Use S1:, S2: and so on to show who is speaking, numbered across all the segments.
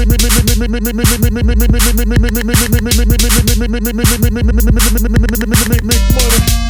S1: Make money.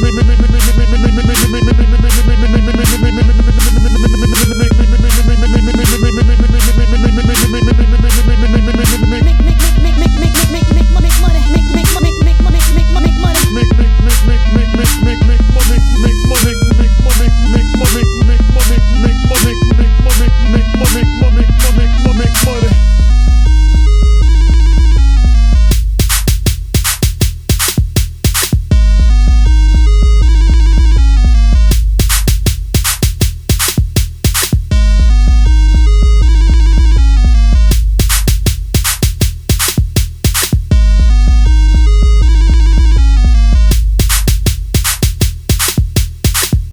S1: me, me, me, me.